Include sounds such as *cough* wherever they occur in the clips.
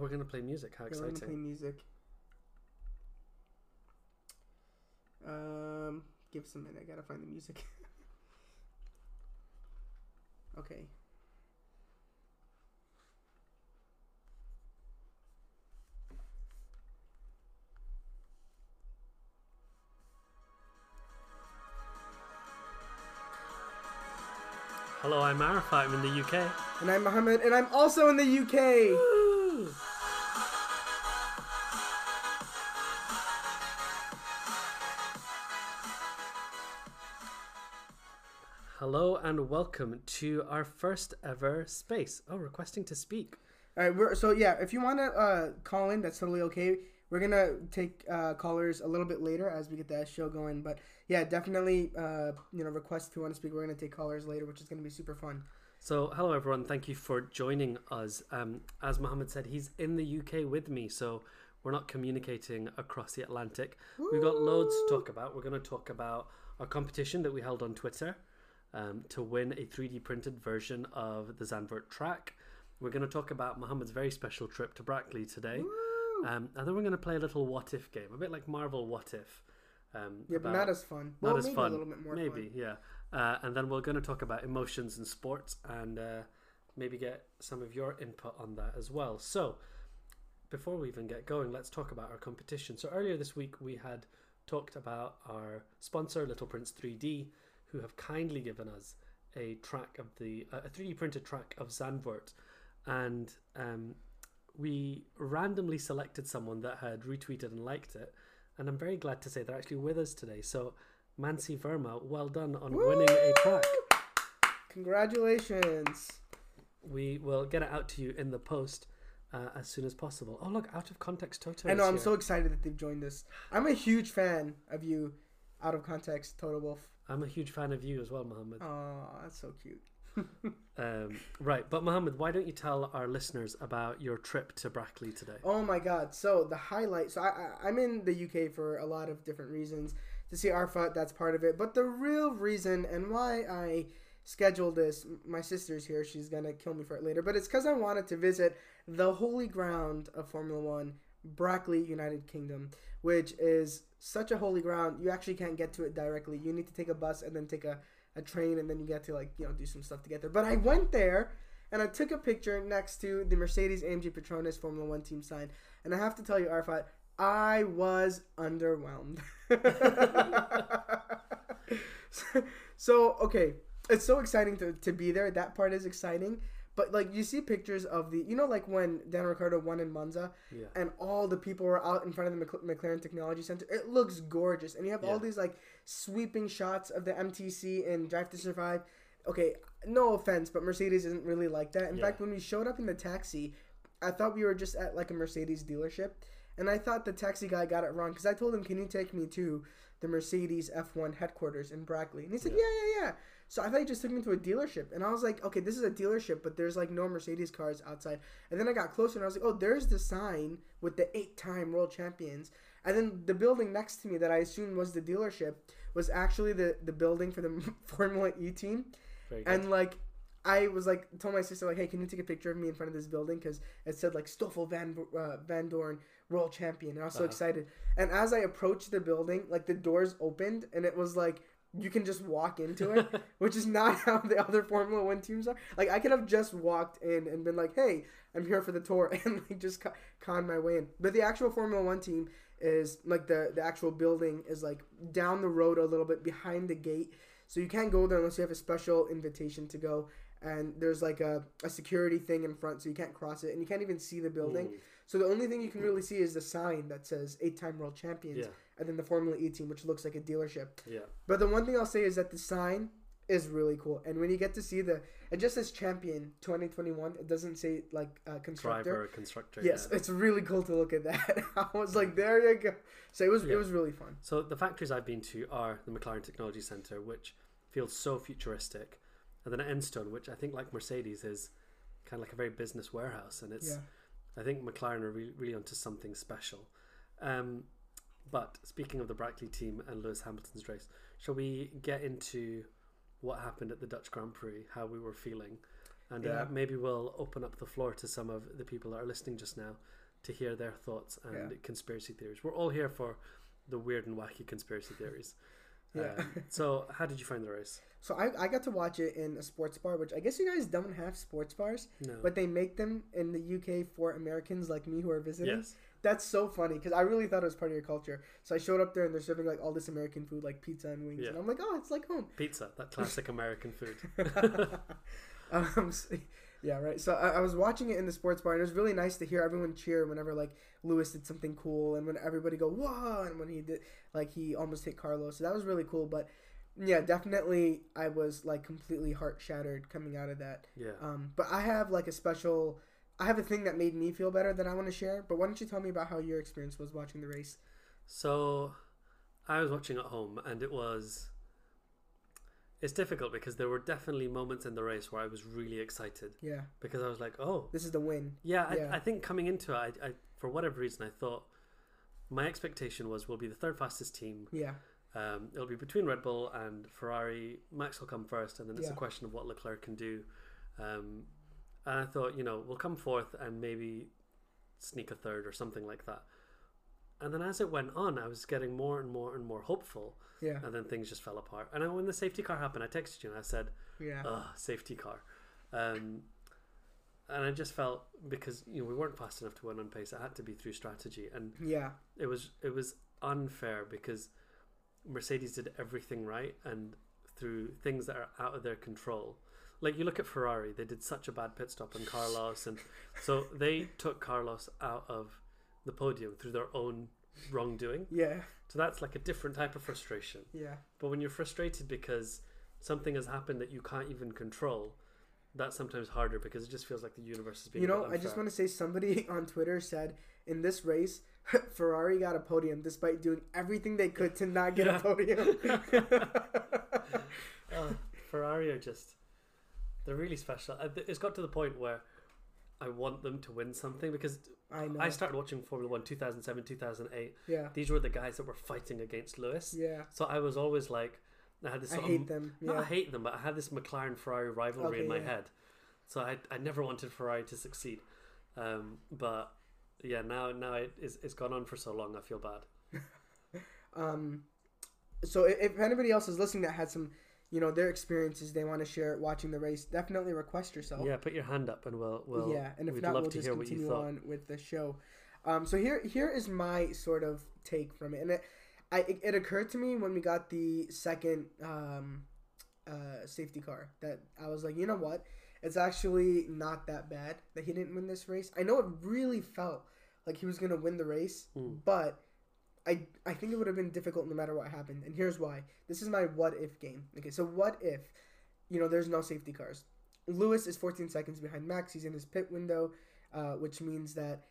we're gonna play music. How Yeah, we're gonna play exciting! music. Um, give us a minute. I gotta find the music. *laughs* okay. Hello, I'm Arafat. I'm in the UK. And I'm Mohammed, and I'm also in the UK. Hello and welcome to our first ever space. Oh, requesting to speak. All right, we're so yeah. If you want to uh, call in, that's totally okay. We're gonna take uh, callers a little bit later as we get that show going. But yeah, definitely, uh, you know, request if you want to speak. We're gonna take callers later, which is gonna be super fun. So, hello everyone. Thank you for joining us. Um, as Mohammed said, he's in the UK with me, so we're not communicating across the Atlantic. We've got loads to talk about. We're going to talk about our competition that we held on Twitter um, to win a 3D printed version of the Zandvoort track. We're going to talk about Mohammed's very special trip to Brackley today. Um, and then we're going to play a little what if game, a bit like Marvel What If. Um, Yeah, but not as fun. not well, as maybe fun. a little bit more maybe, fun. yeah. Uh, and then we're going to talk about emotions and sports and uh, maybe get some of your input on that as well. So, before we even get going, let's talk about our competition. So, earlier this week, we had talked about our sponsor, Little Prince 3D, who have kindly given us a track of the a 3D printed track of Zandvoort, and um, we randomly selected someone that had retweeted and liked it, and I'm very glad to say they're actually with us today. So, Mansi Verma, well done on winning a track. Congratulations. We will get it out to you in the post uh, as soon as possible. Oh, look, out of context Toto. I know. I'm here. so excited that they've joined us. I'm a huge fan of you, out of context, Toto Wolff. I'm a huge fan of you as well, Mohammed. Oh, that's so cute. *laughs* Um, right, but Mohammed, why don't you tell our listeners about your trip to Brackley today? Oh my God! So the highlight. So I, I I'm in the UK for a lot of different reasons. To see Arfat, that's part of it. But the real reason and why I scheduled this, my sister's here. She's gonna kill me for it later. But it's because I wanted to visit the holy ground of Formula One, Brackley, United Kingdom, which is such a holy ground. You actually can't get to it directly. You need to take a bus and then take a, a train, and then you get to like you know do some stuff to get there. But I went there and I took a picture next to the Mercedes AMG Petronas Formula One team sign. And I have to tell you, Arfat, I was underwhelmed. *laughs* so, okay, it's so exciting to, to be there. That part is exciting. But like you see pictures of the, you know, like when Dan Ricciardo won in Monza, Yeah. and all the people were out in front of the Mc- McLaren Technology Center. It looks gorgeous, and you have Yeah. all these like sweeping shots of the MTC and Drive to Survive. Okay, no offense, but Mercedes isn't really like that. In Yeah. fact, when we showed up in the taxi, I thought we were just at like a Mercedes dealership, and I thought the taxi guy got it wrong because I told him, "Can you take me to the Mercedes F1 headquarters in Brackley?" And he said, Yeah. "Yeah, yeah, yeah." So I thought he just took me to a dealership, and I was like, "Okay, this is a dealership, but there's like no Mercedes cars outside." And then I got closer, and I was like, "Oh, there's the sign with the eight-time world champions." And then the building next to me that I assumed was the dealership was actually the the building for the *laughs* Formula E team. And like, I was like, told my sister like, hey, can you take a picture of me in front of this building because it said like Stoffel Van uh, Vandoorne world champion, and I was so Uh-huh. excited. And as I approached the building, like the doors opened, and it was like you can just walk into it, *laughs* which is not how the other Formula One teams are. Like I could have just walked in and been like, hey, I'm here for the tour, *laughs* and like just con my way in. But the actual Formula One team is like the the actual building is like down the road a little bit behind the gate. So you can't go there unless you have a special invitation to go. And there's like a, a security thing in front, so you can't cross it, and you can't even see the building. Mm. So the only thing you can really see is the sign that says eight-time world champions, Yeah, and then the Formula E team, which looks like a dealership. yeah, But the one thing I'll say is that the sign is really cool, and when you get to see the, it just says champion 2021. It doesn't say like uh, constructor. driver, constructor. Yes, yeah. it's really cool to look at that. *laughs* I was like, there you go. So it was Yeah. it was really fun. So the factories I've been to are the McLaren Technology Center, which feels so futuristic, and then at Enstone, which I think, like Mercedes, is kind of like a very business warehouse, and it's. Yeah. I think McLaren are really, really onto something special. Um, but speaking of the Brackley team and Lewis Hamilton's race, shall we get into what happened at the Dutch Grand Prix? How we were feeling. and Yeah. uh, maybe we'll open up the floor to some of the people that are listening just now to hear their thoughts and Yeah. conspiracy theories. We're all here for the weird and wacky conspiracy theories. *laughs* Yeah. Um, so, how did you find the race? So I, I got to watch it in a sports bar, which I guess you guys don't have sports bars, No. but they make them in the UK for Americans like me who are visiting. yes. That's so funny because I really thought it was part of your culture. So I showed up there and they're serving like all this American food, like pizza and wings, Yeah. and I'm like, oh, it's like home. Pizza, that *laughs* classic American food. *laughs* um, so- yeah, right. So I, I was watching it in the sports bar, and it was really nice to hear everyone cheer whenever like Lewis did something cool, and when everybody go whoa, and when he did like he almost hit Carlos. So that was really cool. But yeah, definitely I was like completely heart shattered coming out of that. Yeah. Um, but I have like a special. I have a thing that made me feel better that I want to share. But why don't you tell me about how your experience was watching the race? So, I was watching at home, and it was. It's difficult because there were definitely moments in the race where I was really excited Yeah, because I was like, "Oh, this is the win. yeah." I, Yeah. I think coming into it, I, I, for whatever reason, I thought my expectation was we'll be the third fastest team. Yeah, Um, it'll be between Red Bull and Ferrari. Max will come first, and then it's Yeah. a question of what Leclerc can do. Um, and I thought, you know, we'll come fourth and maybe sneak a third or something like that. And then as it went on, I was getting more and more and more hopeful, yeah, and then things just fell apart. And when the safety car happened, I texted you and I said, yeah, "Ugh, safety car." Um, and I just felt because you know we weren't fast enough to win on pace, it had to be through strategy, and yeah, it was it was unfair because Mercedes did everything right and through things that are out of their control. Like you look at Ferrari, they did such a bad pit stop on Carlos and so they took Carlos out of the podium through their own wrongdoing. yeah, So that's like a different type of frustration. yeah. But when you're frustrated because something has happened that you can't even control, that's sometimes harder because it just feels like the universe is being You know, I just want to say somebody *laughs* on Twitter said in this race, *laughs* Ferrari got a podium despite doing everything they could to not get Yeah. a podium. *laughs* Uh, Ferrari are just they're really special. Uh, It's got to the point where I want them to win something because I know. I started watching Formula One 2007, 2008. yeah, These were the guys that were fighting against Lewis. yeah. So I was always like, I had this I hate of, them. not Yeah, hate them, but I had this McLaren Ferrari rivalry Okay, in my yeah. head. So I, I never wanted Ferrari to succeed. Um, but yeah, now now it, it's, it's gone on for so long, I feel bad. *laughs* Um, so if anybody else is listening that had some, you know, their experiences they want to share watching the race, definitely request yourself. Yeah, put your hand up and we'll, we'll yeah, and if we'd not, love we'll to just hear what you continue on with the show. Um, so here, here is my sort of take from it, and it, I, it, it occurred to me when we got the second um, uh, safety car that I was like, you know what, it's actually not that bad that he didn't win this race. I know it really felt like he was gonna win the race, Mm. but I I think it would have been difficult no matter what happened, and here's why. This is my what if game. Okay, so what if, you know, there's no safety cars. Lewis is 14 seconds behind Max. He's in his pit window, uh, which means that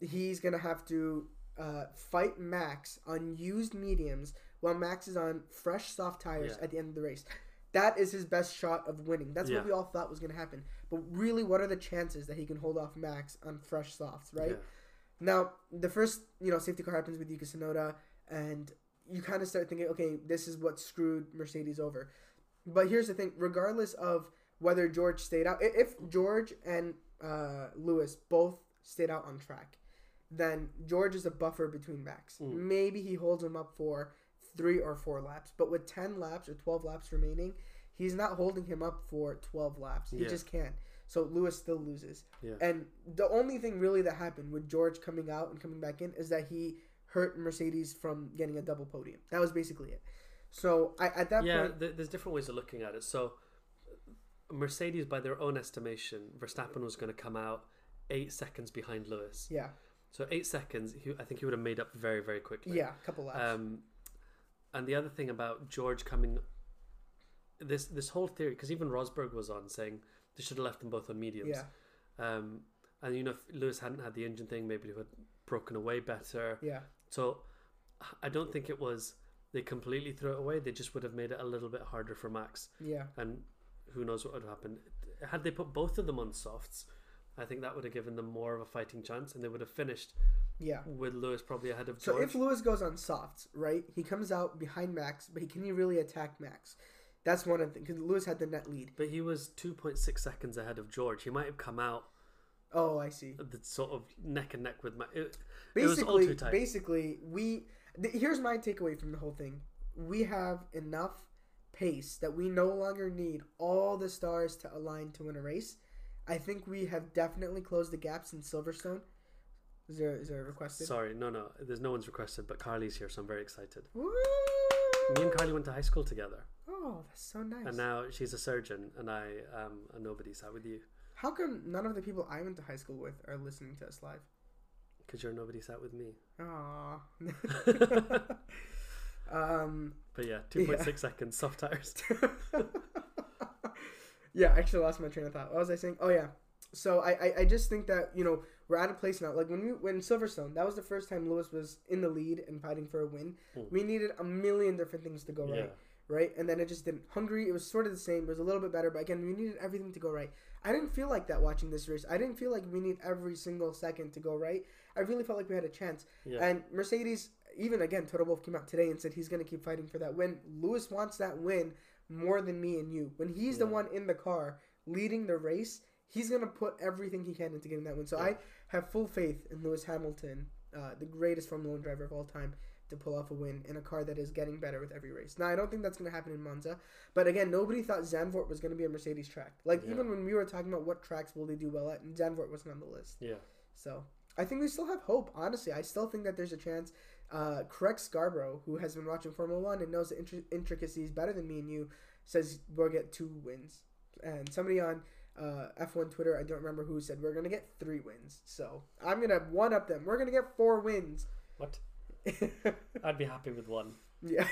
he's gonna have to uh, fight Max on used mediums while Max is on fresh soft tires Yeah. at the end of the race. That is his best shot of winning. That's Yeah. what we all thought was gonna happen. But really, what are the chances that he can hold off Max on fresh softs? Right. Yeah. Now, the first, you know, safety car happens with Yuki Tsunoda, and you kind of start thinking, okay, this is what screwed Mercedes over. But here's the thing: regardless of whether George stayed out, if George and uh, Lewis both stayed out on track, then George is a buffer between Max. Mm. Maybe he holds him up for three or four laps, but with ten laps or twelve laps remaining, he's not holding him up for twelve laps. He Yeah. just can't. So Lewis still loses. Yeah. And the only thing really that happened with George coming out and coming back in is that he hurt Mercedes from getting a double podium. That was basically it. So I, at that yeah, point, th- there's different ways of looking at it. So, Mercedes, by their own estimation, Verstappen was going to come out eight seconds behind Lewis. yeah, So eight seconds, he, I think he would have made up very, very quickly. yeah, a couple laps. Um, and the other thing about George coming, this this whole theory, because even Rosberg was on saying they should have left them both on mediums. yeah, Um, and you know, if Lewis hadn't had the engine thing, maybe he would have broken away better. yeah, So I don't think it was they completely threw it away. They just would have made it a little bit harder for Max. yeah, And who knows what would have happened. Had they put both of them on softs, I think that would have given them more of a fighting chance and they would have finished yeah. with Lewis probably ahead of So if Lewis goes on softs, right, he comes out behind Max, but he can he really attack Max? That's one of the because Lewis had the net lead. But he was 2.6 seconds ahead of George. He might have come out Oh, I see. the sort of neck and neck with my. It, it was all Basically, too tight. basically, we th- here's my takeaway from the whole thing. We have enough pace that we no longer need all the stars to align to win a race. I think we have definitely closed the gaps in Silverstone. Is there is there a requested? Sorry, no, no. There's no one's requested, but Carly's here, so I'm very excited. Woo! Me and Carly went to high school together, Oh, that's so nice. and now she's a surgeon, and I am a nobody. Sat with you How come none of the people I went to high school with are listening to us live? because you're nobody. Sat with me. Aw. *laughs* *laughs* um, But yeah, 2.6 seconds, soft tires. *laughs* yeah, I actually lost my train of thought. What was I saying? Oh yeah. So I, I, I just think that you know we're at a place now. Like when we when Silverstone, that was the first time Lewis was in the lead and fighting for a win. Hmm. We needed a million different things to go yeah, right, right? And then it just didn't. Hungary, it was sort of the same. It was a little bit better, but again, we needed everything to go right. I didn't feel like that watching this race. I didn't feel like we need every single second to go right. I really felt like we had a chance. yeah, And Mercedes, even again, Toto Wolff came out today and said he's going to keep fighting for that win. Lewis wants that win more than me and you. When he's the one in the car leading the race, he's going to put everything he can into getting that win. So Yeah. I have full faith in Lewis Hamilton, uh, the greatest Formula One driver of all time, to pull off a win in a car that is getting better with every race. Now, I don't think that's going to happen in Monza, but again, nobody thought Zandvoort was going to be a Mercedes track. Like, Yeah. even when we were talking about what tracks will they do well at, and Zandvoort wasn't on the list. yeah. So I think we still have hope. Honestly, I still think that there's a chance. Uh, Craig Scarborough, who has been watching Formula One and knows the intri- intricacies better than me and you, says we'll get two wins. And somebody on uh, F1 Twitter, I don't remember who, said we're gonna get three wins. So I'm gonna one up them. We're gonna get four wins. What? *laughs* I'd be happy with one. yeah.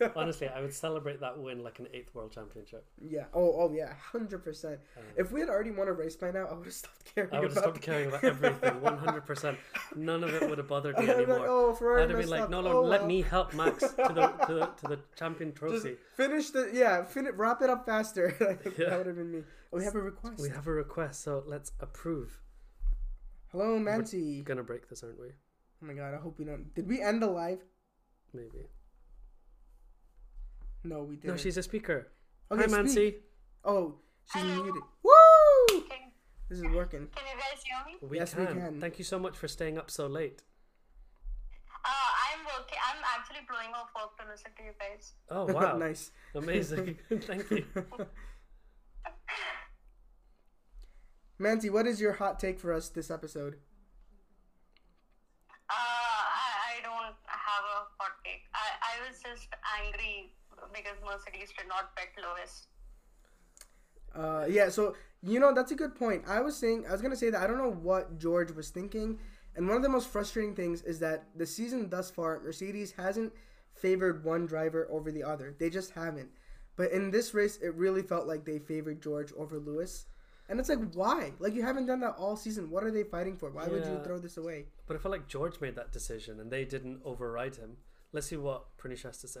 *laughs* Honestly, I would celebrate that win like an eighth world championship. yeah. Oh, oh yeah. Hundred percent. Um, If we had already won a race by now, I would have stopped caring I would have stopped caring about everything. One hundred percent. None of it would have bothered me *laughs* be like, anymore. oh, Ferrari I'd have been like, no, no, Oh, let well." me help Max to the to the, to the champion Just trophy. finish the yeah, fin- wrap it up faster. Yeah. that would have been me. Oh, we have a request. We have a request, so let's approve. Hello, Mansi. We're Gonna break this, aren't we? Oh my god, I hope we don't. Did we end the live? Maybe. No, we didn't. No, she's a speaker. okay, Hi, speak. Mansi. Oh, she's Hello. muted. Woo! Can, This is working. can you guys hear me? We Yes, we can. can. Thank you so much for staying up so late. Uh, I'm working. I'm actually blowing off work to listen to you guys. Oh *laughs* wow, nice. amazing! *laughs* *laughs* Thank you. Mansi, what is your hot take for us this episode? Uh, I, I don't have a hot take. I, I was just angry because Mercedes did not bet Lewis. Uh, yeah, so you know that's a good point. I was saying I was gonna say that I don't know what George was thinking, and one of the most frustrating things is that the season thus far, Mercedes hasn't favored one driver over the other. They just haven't. But in this race, it really felt like they favored George over Lewis, and it's like why? Like you haven't done that all season. What are they fighting for? Why would you throw this away? But I felt like George made that decision, and they didn't override him. Let's see what Pranish has to say.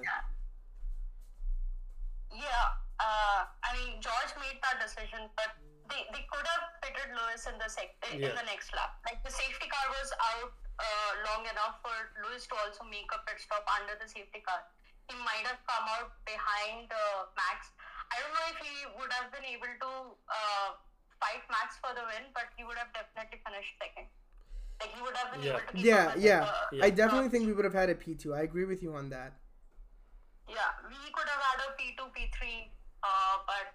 Yeah, uh, I mean George made that decision, but they, they could have pitted Lewis in the sec- in Yeah. the next lap. Like the safety car was out uh, long enough for Lewis to also make a pit stop under the safety car. He might have come out behind uh, Max. I don't know if he would have been able to uh, fight Max for the win, but he would have definitely finished second. Like he would have been Yeah. able to keep Yeah, up yeah. the- Yeah. I definitely think we would have had a P two. I agree with you on that. yeah, we could have had a P two, P three, uh, but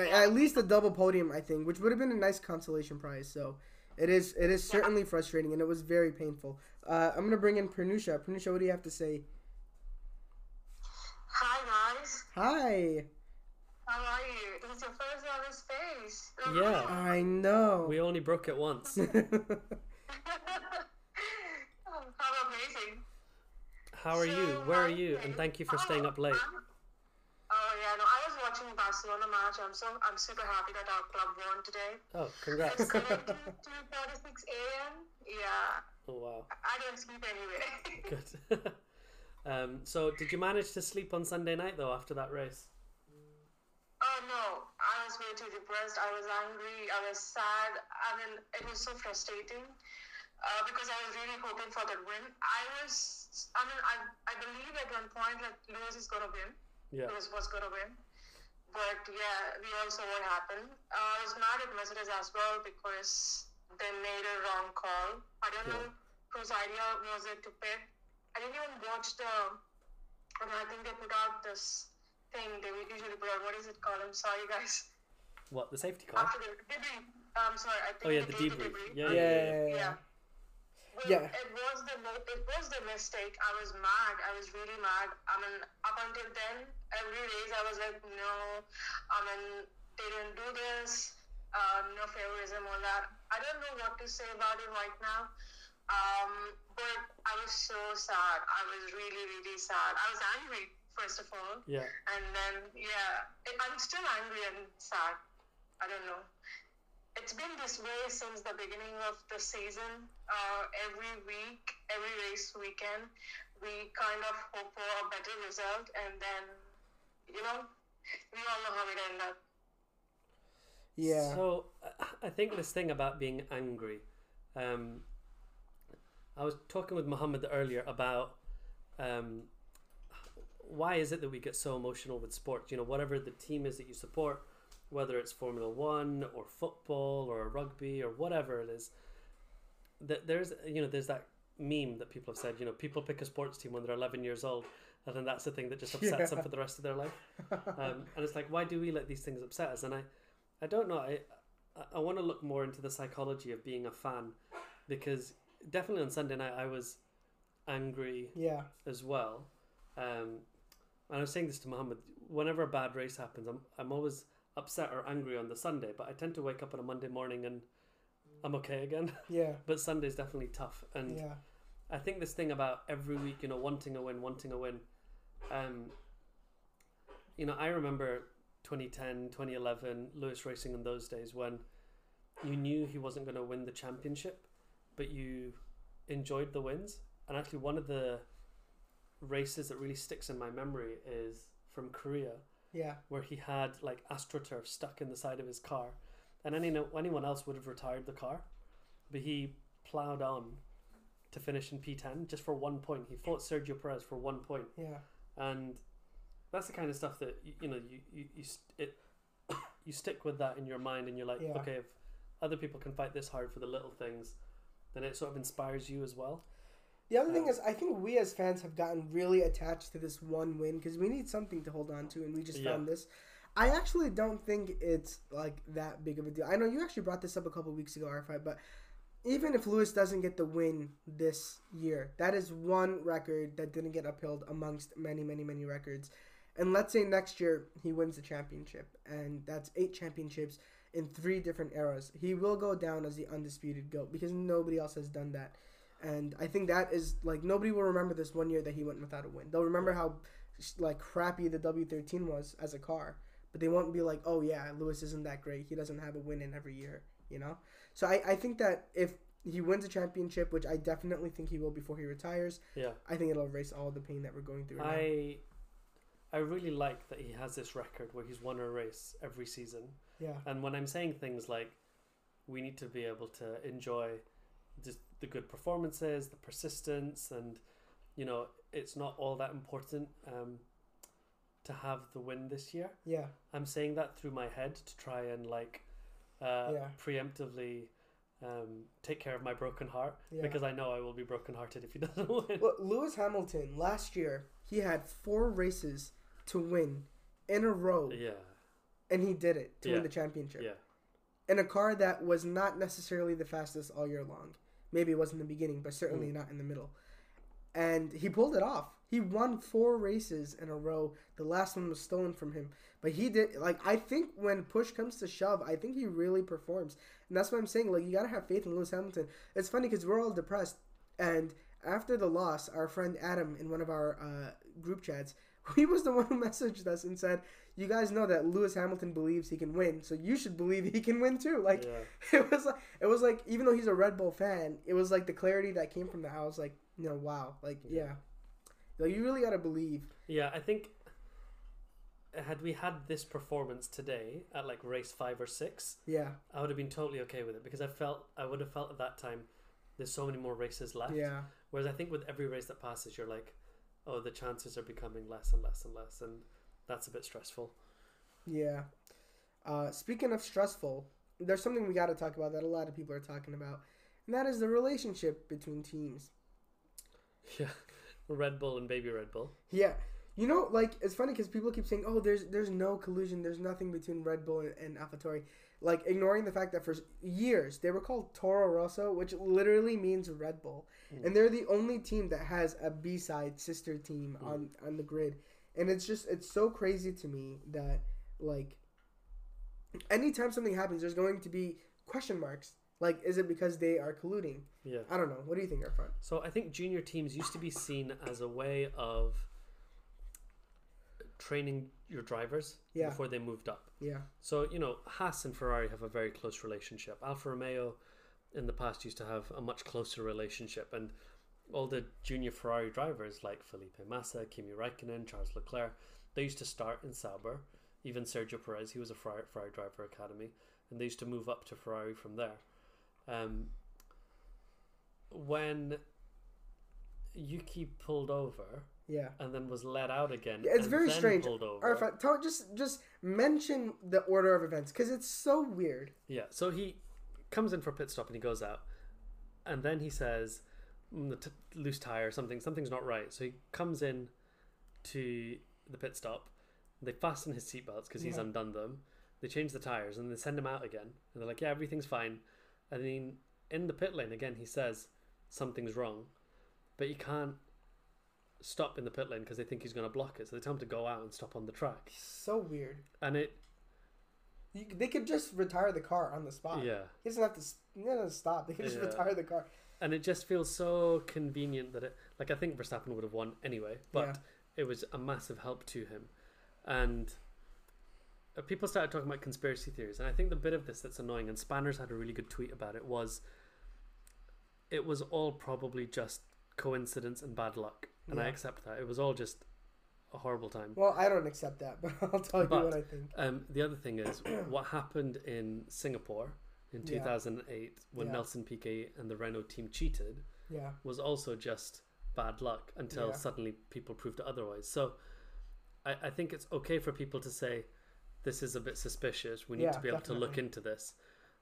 I, at least a double podium, I think, which would have been a nice consolation prize. So it is it is certainly frustrating, and it was very painful. Uh, I'm gonna bring in Pranusha. Pranusha, what do you have to say? Hi guys, Hi. how are you? It's your first ever space. Yeah. I know. We only broke it once. *laughs* *laughs* oh, how amazing. How are you? Where are you? And thank you for staying up late. Oh yeah, no, I was watching the Barcelona match. I'm so I'm super happy that our club won today. Oh, congrats. It's 7 to 2:46 a.m. Yeah, Oh wow, I don't sleep anyway. *laughs* good. *laughs* um, so did you manage to sleep on Sunday night though after that race? Oh no, I was way too depressed. I was angry. I was sad. I mean, it was so frustrating uh, because I was really hoping for that win. I was, I mean, I, I believe at one point like Lewis is gonna win. Yeah. Lewis was gonna win. but yeah, we all saw what happened. Uh, I was mad at Mercedes as well because they made a wrong call. I don't know whose idea was it to pit. I didn't even watch the. I, mean, I think they put out this thing they usually put out. What is it called? I'm sorry, guys. What the safety car? After the debrief. I'm sorry. I think Oh yeah, the debrief. debrief. Yeah, Yeah, yeah, yeah, yeah. Yeah. Well, Yeah. It was the it was the mistake. I was mad. I was really mad. I mean, up until then, every race I was like, no. I mean, they didn't do this. Um, no favoritism, all that. I don't know what to say about it right now. Um, but I was so sad. I was really, really sad. I was angry first of all, yeah. and then yeah, I'm still angry and sad. I don't know. It's been this way since the beginning of the season. Uh, every week, every race weekend, we kind of hope for a better result, and then, you know, we all know how it ended up. Yeah. So I think this thing about being angry. Um, I was talking with Muhammad earlier about um, why is it that we get so emotional with sport? You know, whatever the team is that you support, whether it's Formula One or football or rugby or whatever it is, there's you know there's that meme that people have said. You know, people pick a sports team when they're 11 years old, and then that's the thing that just *laughs* upsets them for the rest of their life. Um, *laughs* and it's like, why do we let these things upset us? And I, I don't know. I, I, I want to look more into the psychology of being a fan, because definitely on Sunday night I was angry yeah. as well. Um, and I was saying this to Muhammad. Whenever a bad race happens, I'm I'm always upset or angry on the Sunday, but I tend to wake up on a Monday morning and I'm okay again. *laughs* Yeah. but Sunday's definitely tough, and Yeah. I think this thing about every week, you know, wanting a win, wanting a win. Um, you know, I remember 2010, 2011, Lewis racing in those days when you knew he wasn't going to win the championship, but you enjoyed the wins. And actually, one of the races that really sticks in my memory is from Korea, Yeah. where he had like AstroTurf stuck in the side of his car, and any anyone else would have retired the car, but he plowed on to finish in P10 just for one point. He fought Sergio Perez for one point, Yeah. and that's the kind of stuff that you, you know you you you st- it *coughs* you stick with that in your mind, and you're like, Yeah. okay, if other people can fight this hard for the little things, then it sort of inspires you as well. The other thing Um, is, I think we as fans have gotten really attached to this one win because we need something to hold on to, and we just Yeah. found this. I actually don't think it's like that big of a deal. I know you actually brought this up a couple weeks ago, R5, but even if Lewis doesn't get the win this year, that is one record that didn't get upheld amongst many, many, many records. And let's say next year he wins the championship, and that's eight championships in three different eras. He will go down as the undisputed GOAT because nobody else has done that. And I think that is like nobody will remember this one year that he went without a win. They'll remember how like crappy the W13 was as a car, but they won't be like, oh yeah, Lewis isn't that great. He doesn't have a win in every year, you know. So I, I think that if he wins a championship, which I definitely think he will before he retires, Yeah. I think it'll erase all the pain that we're going through. Right now. I I really like that he has this record where he's won a race every season. Yeah, And when I'm saying things like we need to be able to enjoy just the good performances, the persistence, and you know it's not all that important um, to have the win this year. yeah, I'm saying that through my head to try and like uh, Yeah. preemptively um, take care of my broken heart yeah. because I know I will be brokenhearted if he *laughs* doesn't win. Well, Lewis Hamilton last year he had four races to win in a row, yeah, and he did it to Yeah. win the championship. yeah, in a car that was not necessarily the fastest all year long. Maybe it was in the beginning, but certainly Mm. not in the middle. And he pulled it off. He won four races in a row. The last one was stolen from him. But he did like I think when push comes to shove, I think he really performs. And that's what I'm saying. Like you gotta have faith in Lewis Hamilton. It's funny because we're all depressed. And after the loss, our friend Adam in one of our uh, group chats, *laughs* he was the one who messaged us and said, "You guys know that Lewis Hamilton believes he can win, so you should believe he can win too." Like yeah. *laughs* it was like it was like even though he's a Red Bull fan, it was like the clarity that came from that. I was like, you know, wow, like yeah, like you really gotta believe. Yeah, I think had we had this performance today at like race five or six, Yeah, I would have been totally okay with it because I felt I would have felt at that time there's so many more races left. yeah, Whereas I think with every race that passes, you're like, oh, the chances are becoming less and less and less, and that's a bit stressful. Yeah. Uh, speaking of stressful, there's something we got to talk about that a lot of people are talking about, and that is the relationship between teams. Yeah, Red Bull and Baby Red Bull. Yeah. You know, like it's funny because people keep saying, "Oh, there's there's no collusion. There's nothing between Red Bull and, and AlphaTauri," like ignoring the fact that for years they were called Toro Rosso, which literally means Red Bull, Mm. and they're the only team that has a B side sister team Mm. on on the grid, and it's just it's so crazy to me that like anytime something happens, there's going to be question marks. Like, is it because they are colluding? Yeah. I don't know. What do you think, Irfan? So I think junior teams used to be seen as a way of training your drivers Yeah. before they moved up. Yeah, So, you know, Haas and Ferrari have a very close relationship. Alfa Romeo in the past used to have a much closer relationship. And all the junior Ferrari drivers like Felipe Massa, Kimi Raikkonen, Charles Leclerc, they used to start in Sauber. Even Sergio Perez, he was a Ferrari, Ferrari driver academy. And they used to move up to Ferrari from there. Um, when Yuki pulled over yeah. and then was let out again, Yeah, it's and very then strange. Pulled over, Irfan, tell just just mention the order of events because it's so weird. Yeah, so he comes in for a pit stop and he goes out, and then he says, mm, "The t- loose tire, something, something's not right." So he comes in to the pit stop. They fasten his seatbelts because he's Yeah. undone them. They change the tires and they send him out again. And they're like, "Yeah, everything's fine." And then in the pit lane again, he says something's wrong, but he can't stop in the pit lane because they think he's going to block it. So they tell him to go out and stop on the track. So weird. And it, You, they could just retire the car on the spot. yeah. He doesn't have to. He doesn't have to stop. They could just Yeah. retire the car. and it just feels so convenient that it like I think Verstappen would have won anyway, but Yeah. it was a massive help to him, and people started talking about conspiracy theories, and I think the bit of this that's annoying, and Spanners had a really good tweet about it was, it was all probably just coincidence and bad luck, and I accept that it was all just a horrible time. Well, I don't accept that, *laughs* but I'll tell But- you what I think. Um, the other thing is *clears throat* what happened in Singapore in Yeah. 2008 when Yeah. Nelson Piquet and the Renault team cheated Yeah. was also just bad luck until Yeah. suddenly people proved otherwise. So I, I think it's okay for people to say this is a bit suspicious. We need Yeah, to be able to look into this.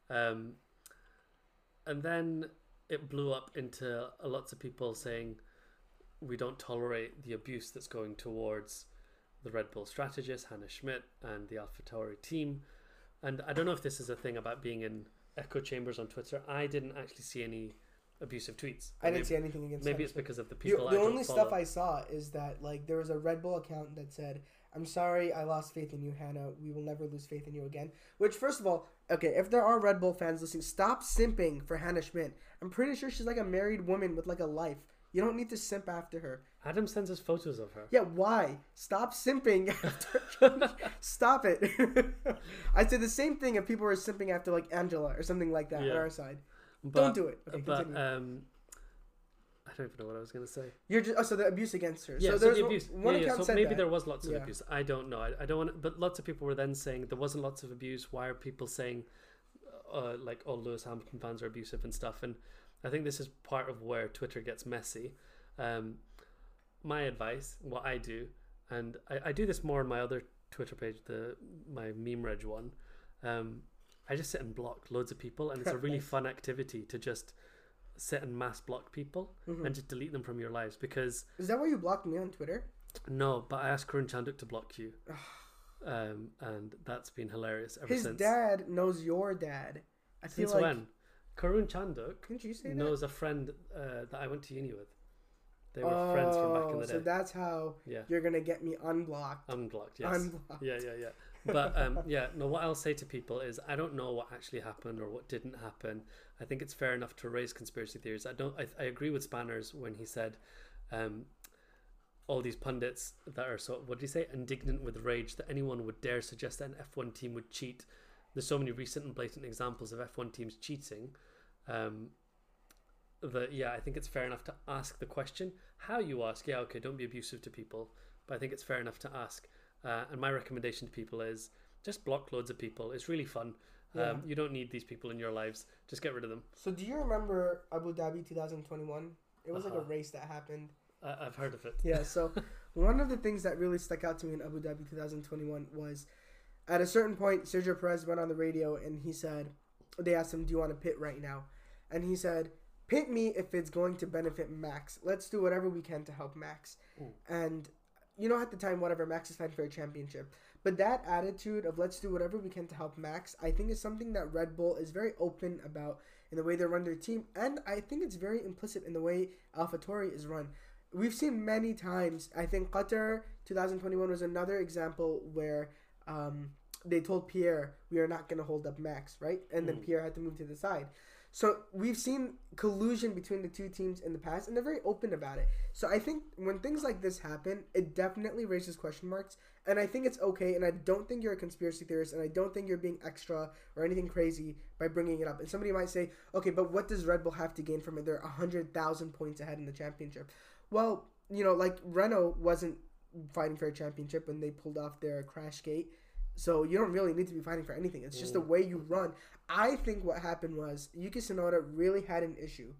Um, and then it blew up into lots of people saying we don't tolerate the abuse that's going towards the Red Bull strategist Hannah Schmidt and the AlphaTauri team. And I don't know if this is a thing about being in echo chambers on Twitter. I didn't actually see any abusive tweets. I didn't see anything against. Maybe it's because of the The, people. the I don't only follow. stuff I saw is that like there was a Red Bull account that said, "I'm sorry, I lost faith in you, Hannah. We will never lose faith in you again." Which, first of all, okay, if there are Red Bull fans listening, stop simping for Hannah Schmidt. I'm pretty sure she's like a married woman with like a life. You don't need to simp after her. Adam sends us photos of her. Yeah, why? Stop simping *laughs* after. Stop it. *laughs* I'd say the same thing if people were simping after like Angela or something like that on our side. But, don't do it. Okay, but continue. um, don't even know what I was going to say. You're just oh, so the abuse against her. Yeah, so so, there's the one- abuse. One yeah, yeah, account so said maybe that. there was lots of Yeah. abuse. I don't know. I, I don't want. But lots of people were then saying there wasn't lots of abuse. Why are people saying, uh, like, all Lewis Hamilton fans are abusive and stuff? And I think this is part of where Twitter gets messy. Um, my advice, what I do, and I, I do this more on my other Twitter page, the my meme reg one. Um, I just sit and block loads of people, and it's a really *laughs* fun activity to just sit and mass block people Mhm. and just delete them from your lives because Is that why you blocked me on Twitter? no, but I asked Karun Chandhok to block you, um, and that's been hilarious ever His since. His dad knows your dad. I feel since like. when? Karun Chandhok Couldn't you say that? knows a friend uh, that I went to uni with. They were friends from back in Oh, the day. So that's how yeah, you're gonna get me unblocked. unblocked. Yes. Unblocked. Yeah, yeah, yeah. But *laughs* um, yeah, no. What I'll say to people is, I don't know what actually happened or what didn't happen. I think it's fair enough to raise conspiracy theories. I don't. I, I agree with Spanners when he said, um, all these pundits that are so what did he say? Indignant with rage that anyone would dare suggest that an F1 team would cheat. There's so many recent and blatant examples of F1 teams cheating. Um, that yeah, I think it's fair enough to ask the question. How you ask, yeah, okay, don't be abusive to people, but I think it's fair enough to ask. Uh, and my recommendation to people is just block loads of people. It's really fun. Yeah. Um, you don't need these people in your lives. Just get rid of them. So do you remember Abu Dhabi 2021? It was like Uh-huh. a race that happened. I I've heard of it. Yeah. *laughs* So one of the things that really stuck out to me in Abu Dhabi 2021 was At a certain point, Sergio Perez went on the radio and he said, they asked him, "Do you want to pit right now?" And he said, "Pit me if it's going to benefit Max. Let's do whatever we can to help Max." And you know, at the time, whatever Max is fighting for a championship, but that attitude of let's do whatever we can to help Max, I think is something that Red Bull is very open about in the way they run their team, and I think it's very implicit in the way AlphaTauri is run. We've seen many times. I think Qatar 2021 was another example where um, they told Pierre we are not going to hold up Max, right? And then Pierre had to move to the side. So we've seen collusion between the two teams in the past, and they're very open about it. So I think when things like this happen, it definitely raises question marks, and I think it's okay. And I don't think you're a conspiracy theorist, and I don't think you're being extra or anything crazy by bringing it up. And somebody might say, okay, but what does Red Bull have to gain from it? They're hundred thousand points ahead in the championship. Well, you know, like Renault wasn't fighting for a championship when they pulled off their crash gate. So you don't really need to be fighting for anything. It's just the way you run. I think what happened was Yuki Tsunoda really had an issue,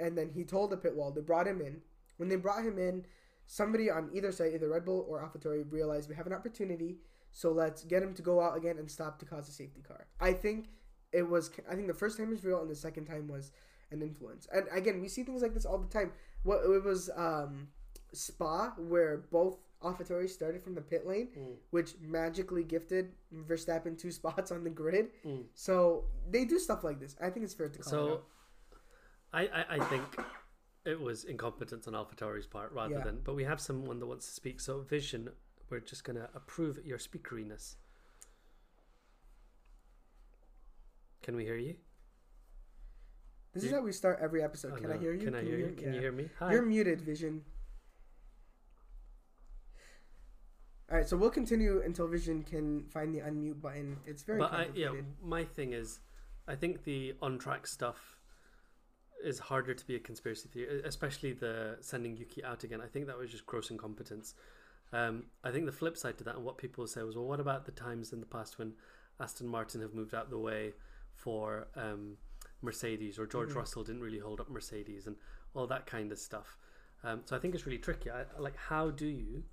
and then he told the pit wall. They brought him in. When they brought him in, somebody on either side, either Red Bull or AlphaTauri, realized we have an opportunity. So let's get him to go out again and stop to cause a safety car. I think it was. I think the first time was real, and the second time was an influence. And again, we see things like this all the time. What it was um, Spa, where both AlphaTauri started from the pit lane, mm. which magically gifted Verstappen two *laughs* spots on the grid. Mm. So they do stuff like this. I think it's fair to call it So. I, I, I think *coughs* it was incompetence on AlphaTauri's part rather Yeah. than. But we have someone that wants to speak. So, Vision, we're just going to approve your speakeriness. Can we hear you? This is how we start every episode. Oh, Can I oh, hear you? Can I hear you? Can you hear me? Hi. You're muted, Vision. All right, so we'll continue until Vision can find the unmute button. It's very but I, yeah, my thing is, I think the on track stuff is harder to be a conspiracy theory, especially the sending Yuki out again. I think that was just gross incompetence. Um, I think the flip side to that, and what people say was, well, what about the times in the past when Aston Martin have moved out the way for um, Mercedes, or George Mm-hmm. Russell didn't really hold up Mercedes, and all that kind of stuff. Um, so I think it's really tricky. I, like, how do you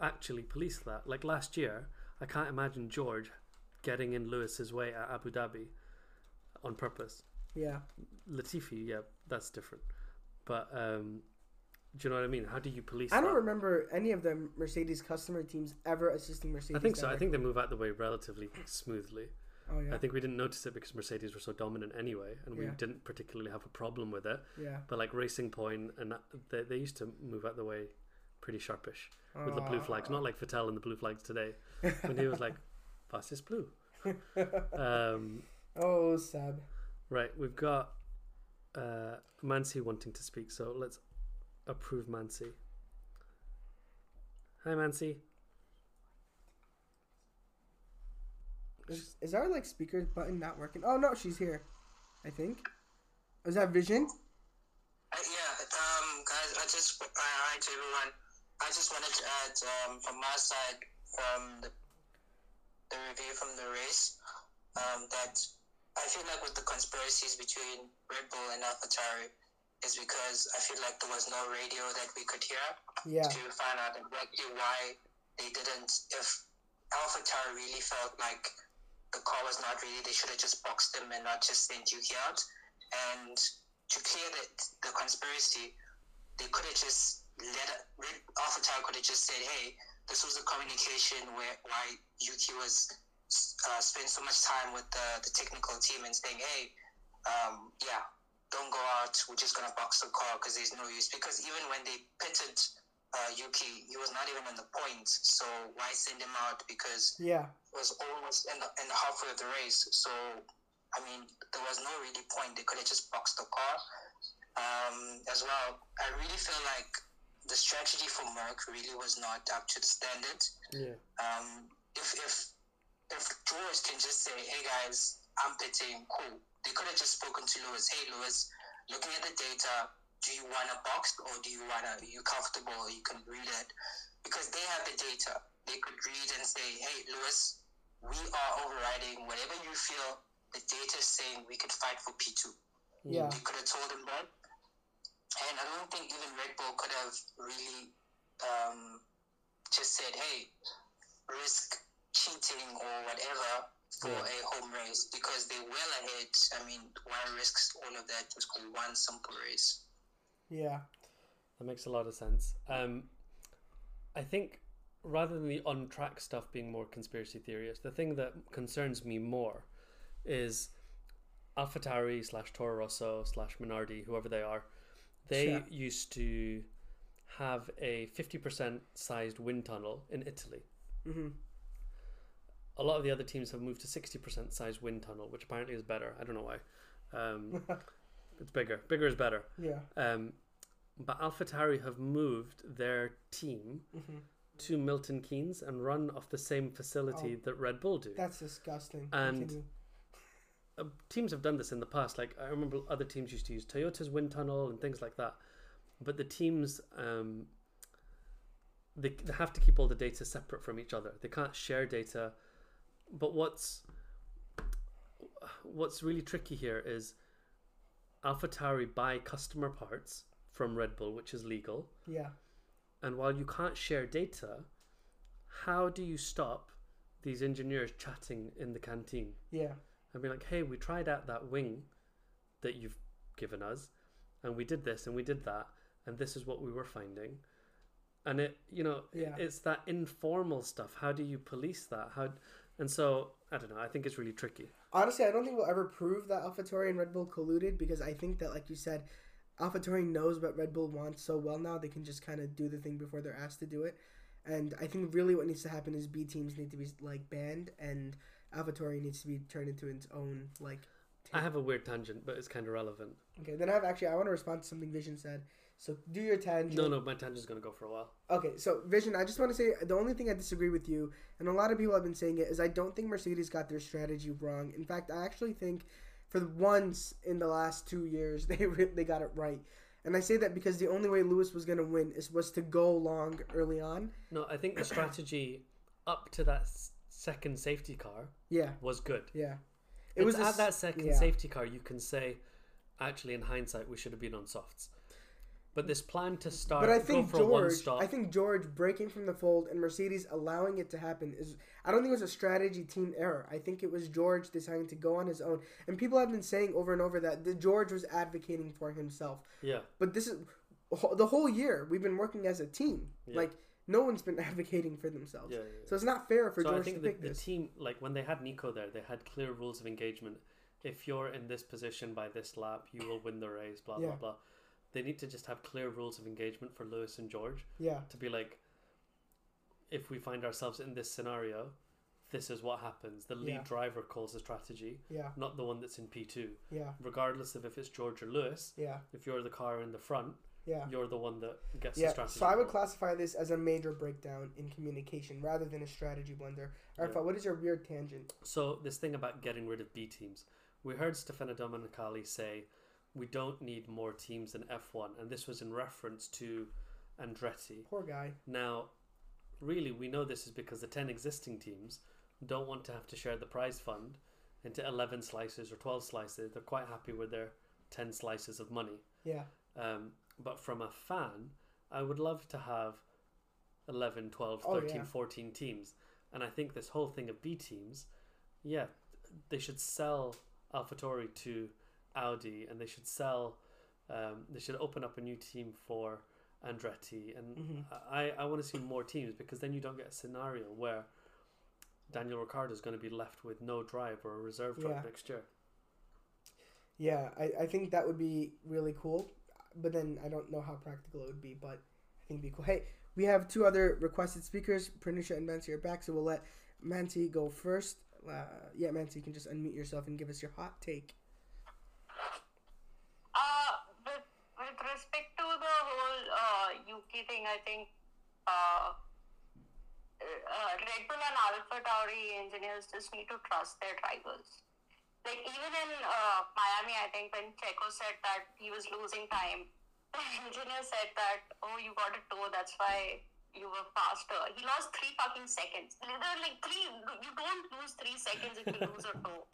actually police that? Like last year, I can't imagine George getting in Lewis's way at Abu Dhabi on purpose. Yeah. Latifi, yeah, that's different. But um, do you know what I mean? How do you police I don't that? remember any of the Mercedes customer teams ever assisting Mercedes. I think so. I think they move out the way relatively smoothly. Oh yeah. I think we didn't notice it because Mercedes were so dominant anyway, and we Yeah. didn't particularly have a problem with it. yeah. But like Racing Point, and they, they used to move out the way pretty sharpish with the blue flags. Not like Vettel and the blue flags today, when he was like, *laughs* fastest blue. Um, Oh, Seb. right, we've got uh, Mansi wanting to speak, so let's approve Mansi. Hi, Mansi. Is, is our like speaker button not working? Oh no, she's here. I think. Is that Vision? Uh, yeah, um, guys, I just uh, hi to everyone. I just wanted to add um, from my side from the, the review from the race um, that I feel like with the conspiracies between Red Bull and AlphaTauri is because I feel like there was no radio that we could hear Yeah. to find out exactly why they didn't. If AlphaTauri really felt like the car was not ready, they should have just boxed them and not just sent Yuki out. And to clear the, the conspiracy, they could have just let AlphaTauri could have just said, "Hey, this was a communication where why Yuki was uh, spent so much time with the, the technical team and saying, hey, um, yeah, don't go out. We're just gonna box the car because there's no use. Because even when they pitted uh, Yuki, he was not even on the point. So why send him out? Because Yeah. it was almost in the, in the halfway of the race. So I mean, there was no really point. They could have just boxed the car. Um, as well, I really feel like the strategy for Merc really was not up to the standard Yeah. um, if if if George can just say, "Hey guys, I'm pitting, cool," they could have just spoken to Lewis. Hey Lewis, looking at the data, do you want a box or do you want to? Are you comfortable? You can read it because they have the data. They could read and say, "Hey Lewis, we are overriding whatever you feel the data is saying. We could fight for P two. Yeah. They could have told him that. And I don't think even Red Bull could have really um, just said, hey, risk cheating or whatever for Yeah. a home race because they're well ahead. I mean, why risk all of that just for one simple race? Yeah. That makes a lot of sense. Um, I think rather than the on track stuff being more conspiracy theories, the thing that concerns me more is AlphaTauri slash Toro Rosso slash Minardi, whoever they are. They Sure. used to have a 50% sized wind tunnel in Italy. hmm A lot of the other teams have moved to 60% sized wind tunnel, which apparently is better. I don't know why. Um, *laughs* it's bigger. Bigger is better. Yeah. Um, but AlphaTauri have moved their team hmm to Milton Keynes and run off the same facility that Red Bull do. That's disgusting. And- Continue. Uh, teams have done this in the past. Like I remember other teams used to use Toyota's wind tunnel and things like that. But the teams, um, they, they have to keep all the data separate from each other. They can't share data. But what's what's really tricky here is AlphaTauri buy customer parts from Red Bull, which is legal. yeah. And while you can't share data, how do you stop these engineers chatting in the canteen Yeah. And be like, hey, we tried out that wing that you've given us, and we did this and we did that, and this is what we were finding. And it, you know, Yeah. it's that informal stuff. How do you police that? How, and so I don't know. I think it's really tricky. Honestly, I don't think we'll ever prove that AlphaTauri and Red Bull colluded because I think that, like you said, AlphaTauri knows what Red Bull wants so well now they can just kind of do the thing before they're asked to do it. And I think really what needs to happen is B teams need to be like banned and AlphaTauri needs to be turned into its own like. I have a weird tangent, but it's kind of relevant. Okay, then I have actually I want to respond to something Vision said. So do your tangent. No, no, my tangent's gonna go for a while. Okay, so Vision, I just want to say the only thing I disagree with you, and a lot of people have been saying it, is I don't think Mercedes got their strategy wrong. In fact, I actually think for the once in the last two years *laughs* they re- they got it right. And I say that because the only way Lewis was going to win is was to go long early on. No, I think the strategy up to that second safety car Yeah, was good. yeah. It was at s- that second yeah. safety car you can say, actually, in hindsight, we should have been on softs. But this plan to start, But I think go for a one George. I think George breaking from the fold and Mercedes allowing it to happen is. I don't think it was a strategy team error. I think it was George deciding to go on his own. And people have been saying over and over that the George was advocating for himself. yeah, But this is the whole year we've been working as a team. Yeah. Like no one's been *laughs* advocating for themselves. yeah, yeah. So it's not fair for so I George think to the, pick the this. team, like when they had Nico there, they had clear rules of engagement. If you're in this position by this lap, you will win the race. Blah Yeah. blah blah. They need to just have clear rules of engagement for Lewis and George yeah, to be like, if we find ourselves in this scenario, this is what happens. The lead Yeah. driver calls the strategy, yeah, not the one that's in P two. yeah, Regardless of if it's George or Lewis, yeah, if you're the car in the front, yeah. you're the one that gets the Yeah, strategy. so I would classify this as a major breakdown in communication rather than a strategy blender. Arfa, Yeah. what is your weird tangent? So this thing about getting rid of B teams, we heard Stefano Domenicali say we don't need more teams in F1, and this was in reference to Andretti. Poor guy. Now, really, we know this is because the ten existing teams don't want to have to share the prize fund into eleven slices or twelve slices. They're quite happy with their ten slices of money. Yeah, Um, but from a fan, I would love to have 11, 12, Oh, 13, yeah. 14 teams. And I think this whole thing of B teams, yeah, they should sell AlphaTauri to Audi and they should sell, um, they should open up a new team for Andretti. And Mhm. I, I want to see more teams because then you don't get a scenario where Daniel Ricciardo is going to be left with no drive or a reserve drive Yeah. next year. yeah. I, I think that would be really cool, but then I don't know how practical it would be. But I think it'd be cool. Hey, we have two other requested speakers. Pranisha and Mansi are back, so we'll let Mansi go first. Uh, yeah, Mansi, you can just unmute yourself and give us your hot take. Uh, with, with respect to the whole uh, Yuki thing, I think uh, uh, Red Bull and Alpha Tauri engineers just need to trust their drivers. Like even in uh, Miami, I think when Checo said that he was losing time, *laughs* the engineer said that, "Oh, you got a tow, that's why you were faster." He lost three fucking seconds. Are like three. You don't lose three seconds if you *laughs* lose a tow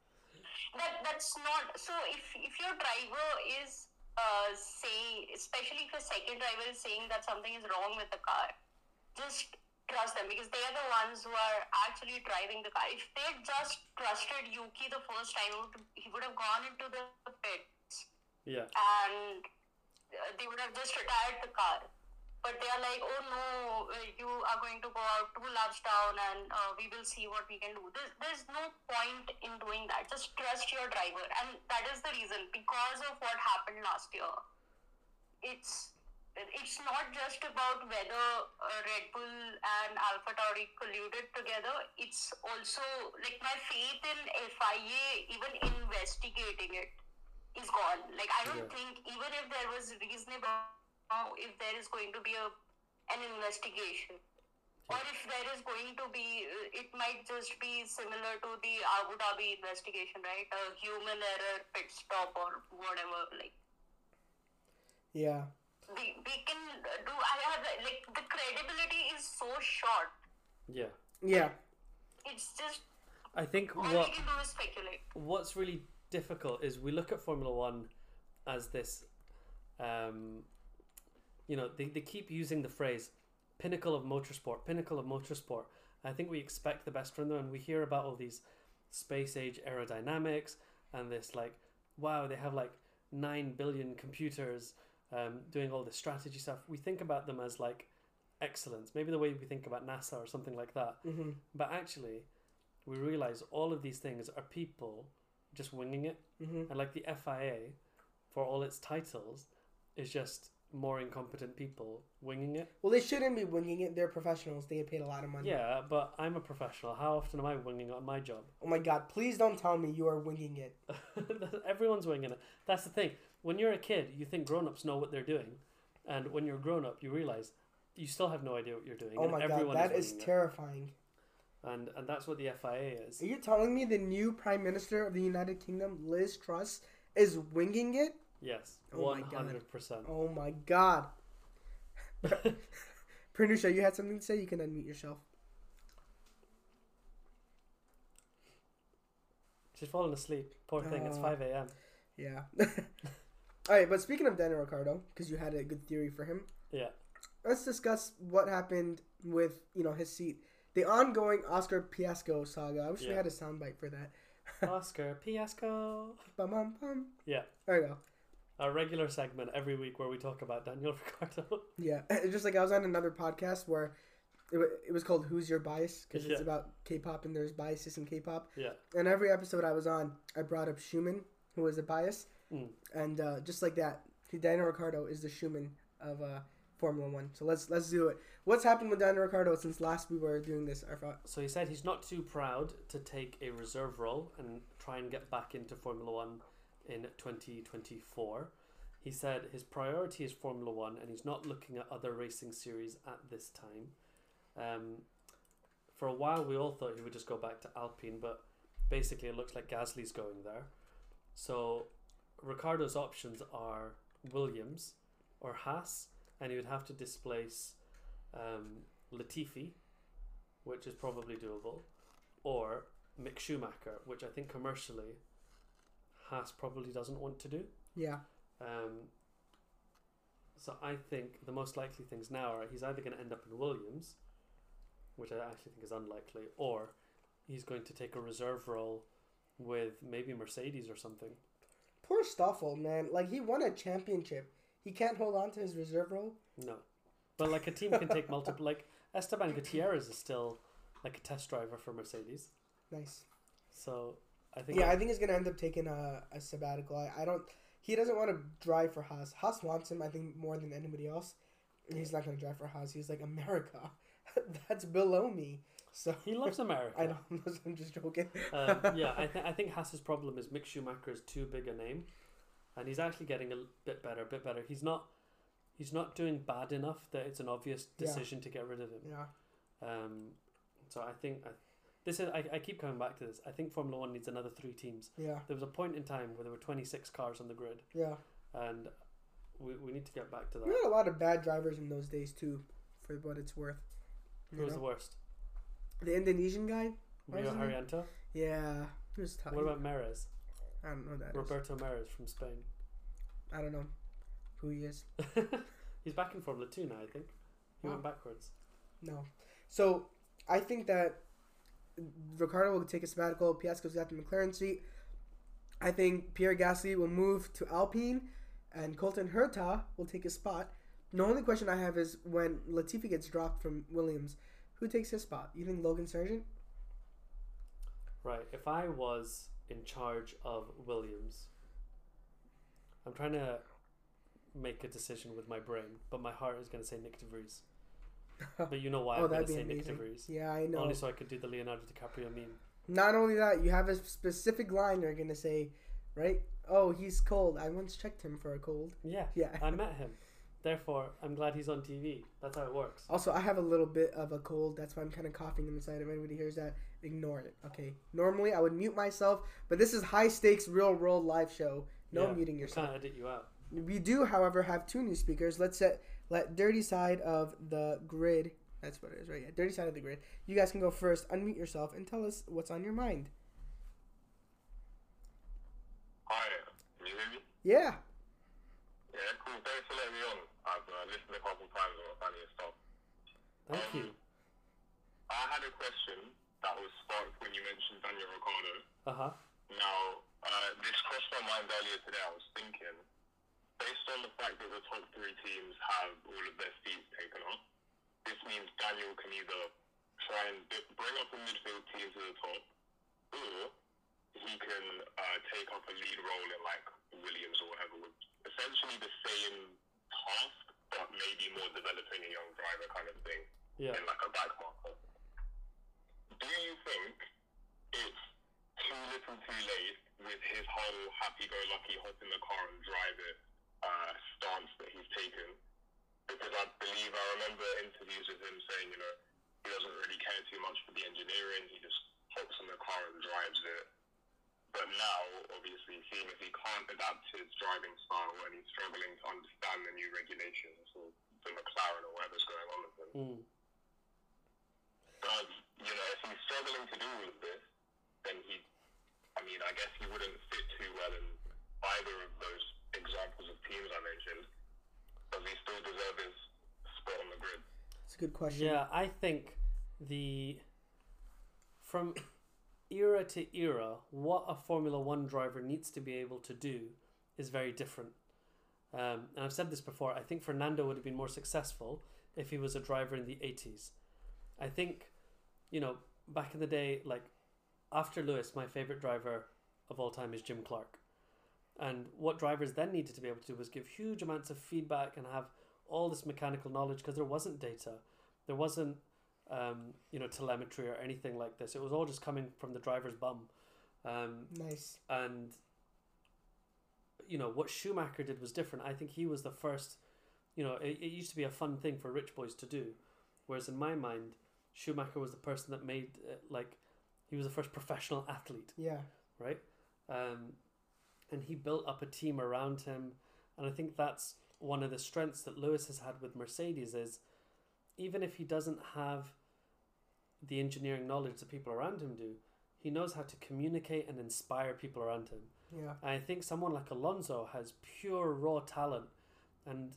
that that's not so if if your driver is uh saying especially if your second driver is saying that something is wrong with the car just trust them because they are the ones who are actually driving the car. If they just trusted Yuki the first time, he would- have gone into the pits Yeah. and uh, they would have just retired the car. But they are like, oh no, you are going to go out two laps down and uh, we will see what we can do. There's, there's no point in doing that. Just trust your driver. And that is the reason. Because of what happened last year, it's it's not just about whether uh, Red Bull and Alpha Tauri colluded together. It's also like my faith in FIA even investigating it is gone. Like I don't Yeah. think even if there was reasonable, uh, if there is going to be a an investigation. Or if there is going to be, uh, it might just be similar to the Abu Dhabi investigation, right? A human error pit stop or whatever. Like Yeah. We, we can do i have like the credibility is so short Yeah. Yeah. it's just I think all what we can do is speculate what's really difficult is we look at Formula One as this, um, you know, they, they keep using the phrase pinnacle of motorsport, pinnacle of motorsport. I think we expect the best from them, and we hear about all these space age aerodynamics and this, like, wow, they have like 9 billion computers um, doing all this strategy stuff. We think about them as like excellence, maybe the way we think about NASA or something like that. Mm-hmm. But actually, we realize all of these things are people just winging it. Mm-hmm. And like the FIA, for all its titles, is just more incompetent people winging it. Well, they shouldn't be winging it. They're professionals. They get paid a lot of money. Yeah, but I'm a professional. How often am I winging on my job? Oh my God! Please don't tell me you are winging it. *laughs* Everyone's winging it. That's the thing. When you're a kid, you think grown ups know what they're doing. And when you're grown up, you realize you still have no idea what you're doing. Oh and my God! That is is winging it. terrifying. And, and that's what the FIA is. Are you telling me the new Prime Minister of the United Kingdom, Liz Truss, is winging it? Yes, Oh God. hundred percent. Oh my God! *laughs* Pernusha, you had something to say? You can unmute yourself. She's fallen asleep. Poor thing. It's Oh. five a.m. Yeah. *laughs* All right, but speaking of Daniel Ricciardo, because you had a good theory for him, Yeah. let's discuss what happened with you know his seat, the ongoing Oscar Piasco saga. I wish we had a soundbite for that. *laughs* Oscar Piasco. Bum bum bum. Yeah. There we go. Our regular segment every week where we talk about Daniel *laughs* Ricciardo. Yeah, *laughs* just like I was on another podcast where it, it was called "Who's Your Bias" because it's Yeah. about K-pop and there's biases in K-pop. yeah. And every episode I was on, I brought up Schumann, who was a bias, Mm. and uh, just like that, Daniel Ricciardo is the Schumann of uh, Formula One. So let's let's do it. What's happened with Daniel Ricciardo since last we were doing this? I thought. So he said he's not too proud to take a reserve role and try and get back into Formula One in 2024. He said his priority is Formula One and he's not looking at other racing series at this time. Um, for a while, we all thought he would just go back to Alpine, but basically, it looks like Gasly's going there. So Ricciardo's options are Williams or Haas, and he would have to displace um, Latifi, which is probably doable, or Mick Schumacher, which I think commercially Haas probably doesn't want to do. Yeah. Um, so I think the most likely things now are he's either going to end up in Williams, which I actually think is unlikely, or he's going to take a reserve role with maybe Mercedes or something. Poor Stoffel, man. Like he won a championship. He can't hold on to his reserve role. No, but like a team can take *laughs* multiple. Like Esteban Gutierrez is still like a test driver for Mercedes, Nice. so I think Yeah, I think he's gonna end up taking a, a sabbatical. I, I don't. He doesn't want to drive for Haas. Haas wants him, I think, more than anybody else. And he's not gonna drive for Haas. He's like America. *laughs* That's below me. So he loves *laughs* America. I know. *laughs* I'm just joking. um, yeah, I, th- I think Haas's problem is Mick Schumacher is too big a name, and he's actually getting a bit better, a bit better. He's not, he's not doing bad enough that it's an obvious Yeah. decision to get rid of him. yeah. Um, so I think I, this is I, I keep coming back to this. I think Formula One needs another three teams. Yeah. There was a point in time where there were twenty six cars on the grid, Yeah. and we, we need to get back to that. We had a lot of bad drivers in those days too, for what it's worth. Who You was the worst? The Indonesian guy. Rio was? Haryanto. Yeah. He was tough. What about Merhi? I don't know that. is. Roberto Merhi from Spain. I don't know who he is. *laughs* He's back in Formula Two now. I think he went backwards. No. So I think that Ricciardo will take a sabbatical. Piastri's got the McLaren seat. I think Pierre Gasly will move to Alpine, and Colton Herta will take his spot. The only question I have is when Latifi gets dropped from Williams, who takes his spot? You think Logan Sargeant? Right. If I was in charge of Williams, I'm trying to make a decision with my brain, but my heart is going to say Nyck de Vries. But you know why *laughs* Oh, I'm going to say Nyck amazing. de Vries. Yeah, I know. Only so I could do the Leonardo DiCaprio meme. Not only that, you have a specific line you're gonna say, right? Oh, he's cold. I once checked him for a cold. Yeah. *laughs* Yeah. I met him. Therefore, I'm glad he's on TV. That's how it works. Also, I have a little bit of a cold. That's why I'm kind of coughing inside. If anybody hears that, ignore it. Okay. Normally, I would mute myself, but this is high stakes, real world live show. No Yeah, muting yourself. can't edit you out. We do, however, have two new speakers. Let's set let dirty side of the grid. That's what it is, right? Yeah, dirty side of the grid. You guys can go first. Unmute yourself and tell us what's on your mind. Hi, can you hear me? Yeah. Yeah, cool. Thanks for letting me on. I've uh, listened a couple times and got stuff. Thank Um, you. I had a question that was sparked when you mentioned Daniel Ricciardo. Uh huh. Now, uh, this crossed my mind earlier today. I was thinking, based on the fact that the top three teams have all of their seats taken up, this means Daniel can either try and bring up a midfield team to the top, or he can uh, take up a lead role in like Williams or whatever, with essentially the same task, but maybe more developing a young driver kind of thing Yeah. in like a back marker. Do you think it's too little too late with his whole happy-go-lucky hop in the car and drive it uh, stance that he's taken? Because I believe I remember interviews with him saying, you know, he doesn't really care too much for the engineering. He just hops in the car and drives it. But now, obviously, seeing as he can't adapt his driving style and he's struggling to understand the new regulations or the McLaren or whatever's going on with him, Mm. does you know if he's struggling to do all of this, then he, I mean, I guess he wouldn't fit too well in either of those examples of teams I mentioned. Does he still deserve his spot on the grid? It's a good question. Yeah, I think the from era to era, what a Formula One driver needs to be able to do is very different. Um, and I've said this before. I think Fernando would have been more successful if he was a driver in the eighties. I think, you know, back in the day, like after Lewis, my favorite driver of all time is Jim Clark. And what drivers then needed to be able to do was give huge amounts of feedback and have all this mechanical knowledge because there wasn't data, there wasn't um, you know telemetry or anything like this. It was all just coming from the driver's bum, um, Nice. and you know what Schumacher did was different. I think he was the first. You know, it, it used to be a fun thing for rich boys to do, whereas in my mind, Schumacher was the person that made uh, like he was the first professional athlete Yeah. right? Um, and he built up a team around him, and I think that's one of the strengths that Lewis has had with Mercedes is even if he doesn't have the engineering knowledge that people around him do, he knows how to communicate and inspire people around him. Yeah. And I think someone like Alonso has pure raw talent, and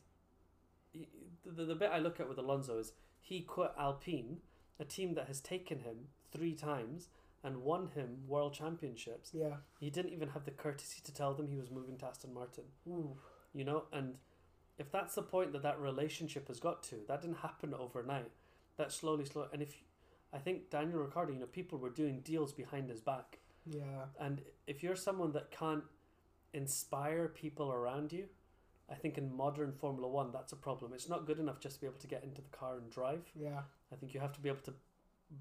he- the, the bit I look at with Alonso is he quit Alpine, a team that has taken him three times and won him world championships. Yeah. He didn't even have the courtesy to tell them he was moving to Aston Martin. Ooh. You know, and if that's the point that that relationship has got to, that didn't happen overnight. That slowly, slowly, and if I think Daniel Ricciardo, you know, people were doing deals behind his back, Yeah. and if you're someone that can't inspire people around you, I think in modern Formula One that's a problem. It's not good enough just to be able to get into the car and drive. Yeah. I think you have to be able to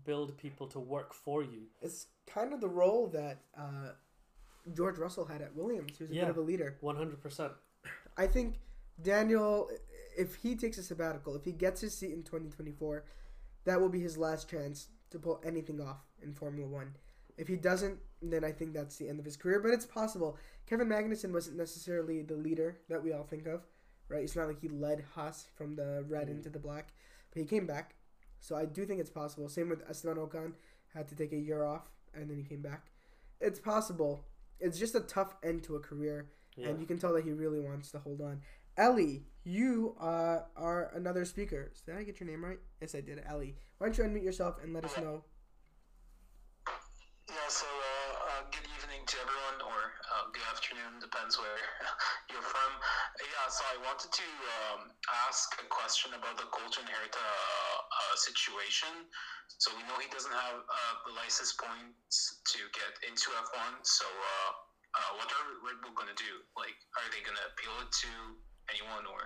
build people to work for you. It's kind of the role that uh, George Russell had at Williams. He was a Yeah. bit of a leader. One hundred percent. *clears throat* I think Daniel, if he takes a sabbatical, if he gets his seat in 2024, that will be his last chance to pull anything off in Formula One. If he doesn't, then I think that's the end of his career. But it's possible. Kevin Magnussen wasn't necessarily the leader that we all think of, right? It's not like he led Haas from the red into the black, but he came back. So I do think it's possible. Same with Esteban Ocon, had to take a year off and then he came back. It's possible. It's just a tough end to a career Yeah. and you can tell that he really wants to hold on. Ellie, you uh, are another speaker. Did I get your name right? Yes, I did. Ellie, why don't you unmute yourself and let us know? Yeah, so uh, uh, good evening to everyone, or uh, good afternoon, depends where *laughs* you're from. Yeah, so I wanted to um, ask a question about the Colton Herta uh, situation. So we know he doesn't have uh, the license points to get into F1. So uh, uh, what are Red Bull going to do? Like, are they going to appeal it to anyone, or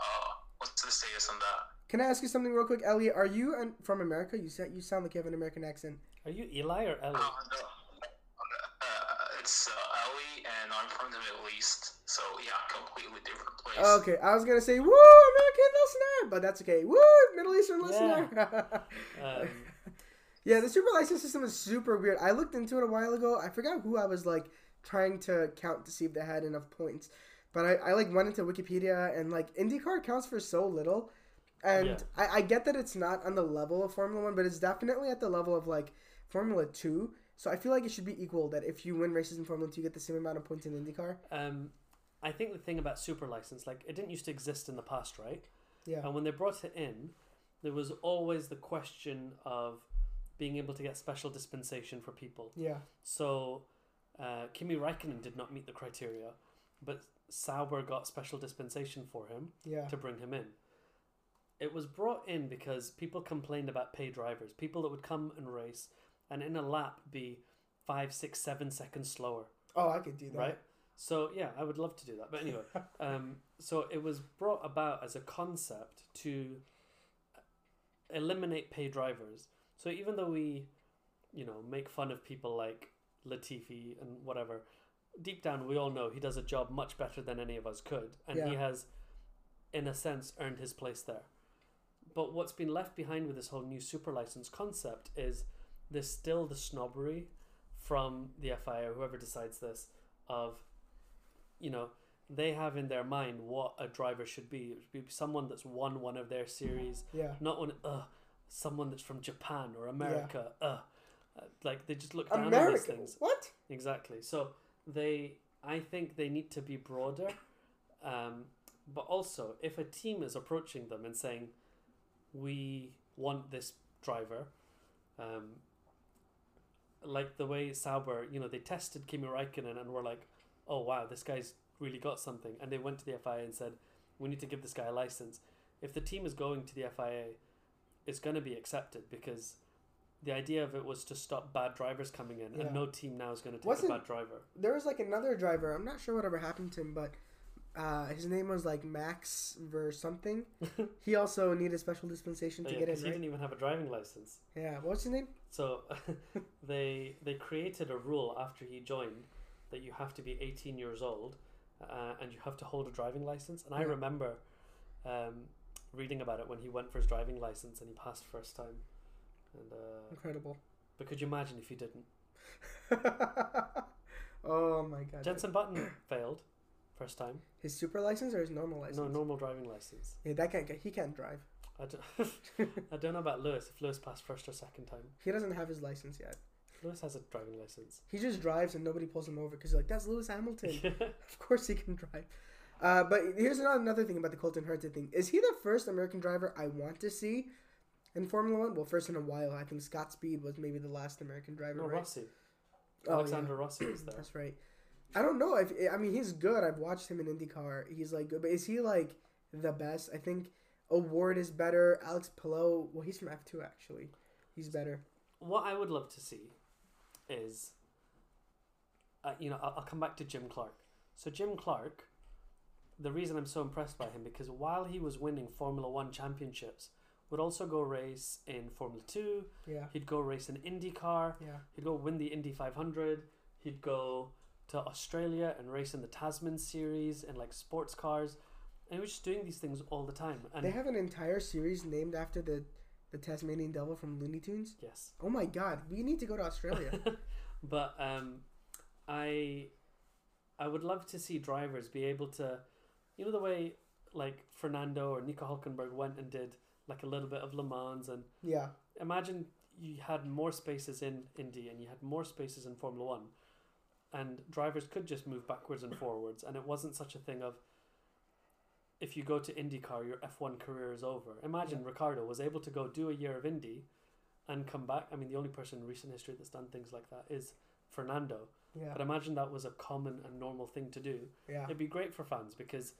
uh, what's the status on that? Can I ask you something real quick, Ellie? Are you an, from America? You said you sound like you have an American accent. Are you Eli or Ellie? Uh, no, uh, it's Ali, and I'm from the Middle East, so yeah, completely different place. Okay, I was gonna say woo American listener, but that's okay. Woo Middle Eastern listener. *laughs* *laughs* Um, yeah, the super license system is super weird. I looked into it a while ago. I forgot who I was like trying to count to see if they had enough points, but I, I like went into Wikipedia and like IndyCar counts for so little, and Yeah. I, I get that it's not on the level of Formula One, but it's definitely at the level of like Formula Two. So I feel like it should be equal. That if you win races in Formula Two, you get the same amount of points in IndyCar. um, I think the thing about super license, like it didn't used to exist in the past, right? Yeah. And when they brought it in, there was always the question of being able to get special dispensation for people. Yeah. So uh, Kimi Raikkonen did not meet the criteria, but Sauber got special dispensation for him Yeah. to bring him in. It was brought in because people complained about pay drivers, people that would come and race and in a lap be five, six, seven seconds slower, Oh, I could do that. right? So yeah, I would love to do that. But anyway, *laughs* um, so it was brought about as a concept to eliminate pay drivers. So even though we, you know, make fun of people like Latifi and whatever, deep down we all know he does a job much better than any of us could, and he has, in a sense, earned his place there. But what's been left behind with this whole new super license concept is there's still the snobbery from the FIA or whoever decides this of, you know, they have in their mind what a driver should be. It should be someone that's won one of their series, Yeah. not one, uh, someone that's from Japan or America. Uh, uh, like they just look down on these things. What? Exactly. So they, I think they need to be broader, um, but also if a team is approaching them and saying, "We want this driver," um, like the way Sauber, you know, they tested Kimi Räikkönen and were like, "Oh wow, this guy's really got something," and they went to the FIA and said, "We need to give this guy a license." If the team is going to the FIA, it's going to be accepted because the idea of it was to stop bad drivers coming in, Yeah. and no team now is going to take Wasn't- a bad driver. There was like another driver. I'm not sure whatever happened to him, but uh, his name was like Max ver something. *laughs* he also needed special dispensation to Oh, yeah, get in, he right? didn't even have a driving license. Yeah. What's his name? So *laughs* they they created a rule after he joined that you have to be 18 years old uh, and you have to hold a driving license. And I remember um, reading about it when he went for his driving license and he passed first time. And uh, Incredible. but could you imagine if he didn't? *laughs* oh my god. Jensen Button failed first time. His super license or his normal license? No normal driving license. Yeah, that can't. He can't drive. I don't, *laughs* *laughs* I don't know about Lewis. If Lewis passed first or second time, He doesn't have his license yet. Lewis has a driving license. He just drives and nobody pulls him over because like that's Lewis Hamilton. *laughs* of course he can drive. Uh, but here's another, thing about the Colton Herta thing. Is he the first American driver I want to see in Formula One? Well, first in a while. I think Scott Speed was maybe the last American driver, no right? Rossi. Oh, Alexander Rossi was there. That's right. I don't know if I mean he's good. I've watched him in IndyCar. He's like good, but is he like the best? I think O'Ward is better. Alex Palou, well, he's from F two actually. He's better. what I would love to see is, uh, you know, I'll, I'll come back to Jim Clark. So Jim Clark, the reason I'm so impressed by him because while he was winning Formula One championships, would also go race in Formula Two. Yeah, He'd go race in IndyCar. yeah, He'd go win the Indy 500. He'd go to Australia and race in the Tasman series and like sports cars. And he was just doing these things all the time. And they have an entire series named after the the Tasmanian Devil from Looney Tunes. yes. Oh my God, we need to go to Australia. *laughs* but um, I I would love to see drivers be able to, you know, the way like Fernando or Nico Hulkenberg went and did like a little bit of Le Mans, and yeah, imagine you had more spaces in Indy and you had more spaces in Formula One. And drivers could just move backwards and forwards, and it wasn't such a thing of if you go to IndyCar, your F1 career is over. Imagine Ricciardo was able to go do a year of Indy and come back. I mean, the only person in recent history that's done things like that is Fernando. Yeah. But imagine that was a common and normal thing to do. Yeah. It'd be great for fans because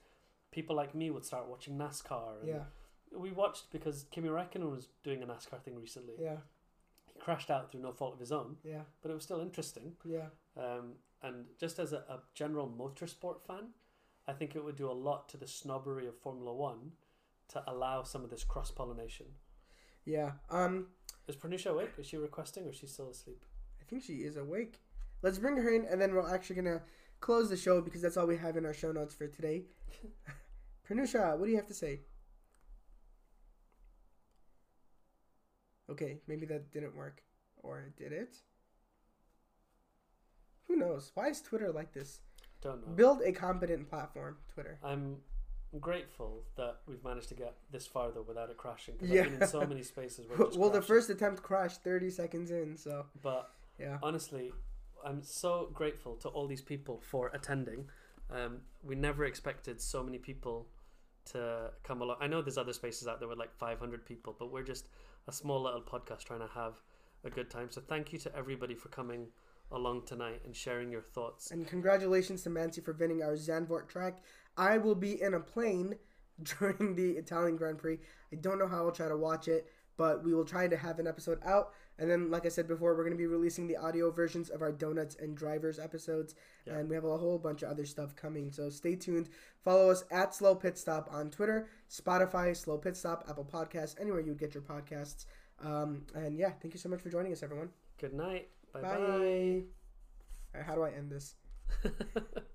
people like me would start watching NASCAR. And Yeah. We watched because Kimi Räikkönen was doing a NASCAR thing recently. Yeah. He crashed out through no fault of his own, Yeah. but it was still interesting. Yeah. Um, and just as a, a general motorsport fan, I think it would do a lot to the snobbery of Formula One to allow some of this cross pollination. Yeah. Um, Is Pranusha awake? Is she requesting or is she still asleep? I think she is awake. Let's bring her in, and then we're actually gonna close the show because that's all we have in our show notes for today. *laughs* Pranusha, what do you have to say? Okay, maybe that didn't work, or did it? Who knows? Why is Twitter like this? Don't know. Build a competent platform, Twitter. I'm grateful that we've managed to get this far though without it crashing because Yeah. I've been in so *laughs* many spaces where well, the first attempt crashed 30 seconds in, so But yeah. honestly, I'm so grateful to all these people for attending. Um, we never expected so many people to come along. I know there's other spaces out there with like 500 people, but we're just a small little podcast trying to have a good time. So thank you to everybody for coming along tonight and sharing your thoughts. And congratulations to Mansi for winning our Zandvoort track. I will be in a plane *laughs* during the Italian Grand Prix. I don't know how I'll try to watch it, but we will try to have an episode out. And then, like I said before, we're going to be releasing the audio versions of our Donuts and Drivers episodes. Yeah. And we have a whole bunch of other stuff coming. So stay tuned. Follow us at Slow Pit Stop on Twitter, Spotify, Slow Pit Stop, Apple Podcasts, anywhere you get your podcasts. Um, and yeah, thank you so much for joining us, everyone. Good night. Bye Bye. right, how do I end this? *laughs*